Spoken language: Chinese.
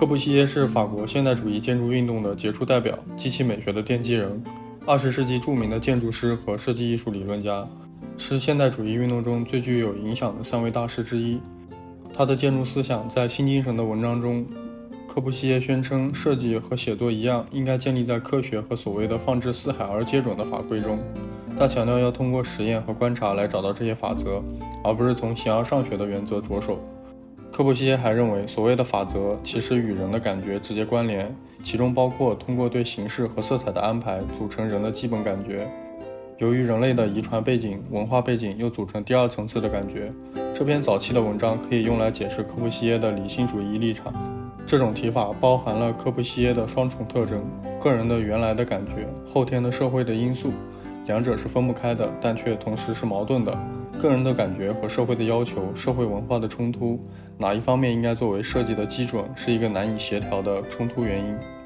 柯布西耶是法国现代主义建筑运动的杰出代表，及其美学的奠基人，二十世纪著名的建筑师和设计艺术理论家，是现代主义运动中最具有影响的三位大师之一。他的建筑思想在《新精神》的文章中。柯布西耶宣称，设计和写作一样，应该建立在科学和所谓的“放之四海而皆准”的法规中。他强调要通过实验和观察来找到这些法则，而不是从形而上学的原则着手。柯布西耶还认为，所谓的法则其实与人的感觉直接关联，其中包括通过对形式和色彩的安排组成人的基本感觉。由于人类的遗传背景、文化背景又组成第二层次的感觉。这篇早期的文章可以用来解释柯布西耶的理性主义立场。这种提法包含了柯布西耶的双重特征：个人的原来的感觉，后天的社会的因素。两者是分不开的，但却同时是矛盾的。个人的感觉和社会的要求、社会文化的冲突，哪一方面应该作为设计的基准，是一个难以协调的冲突原因。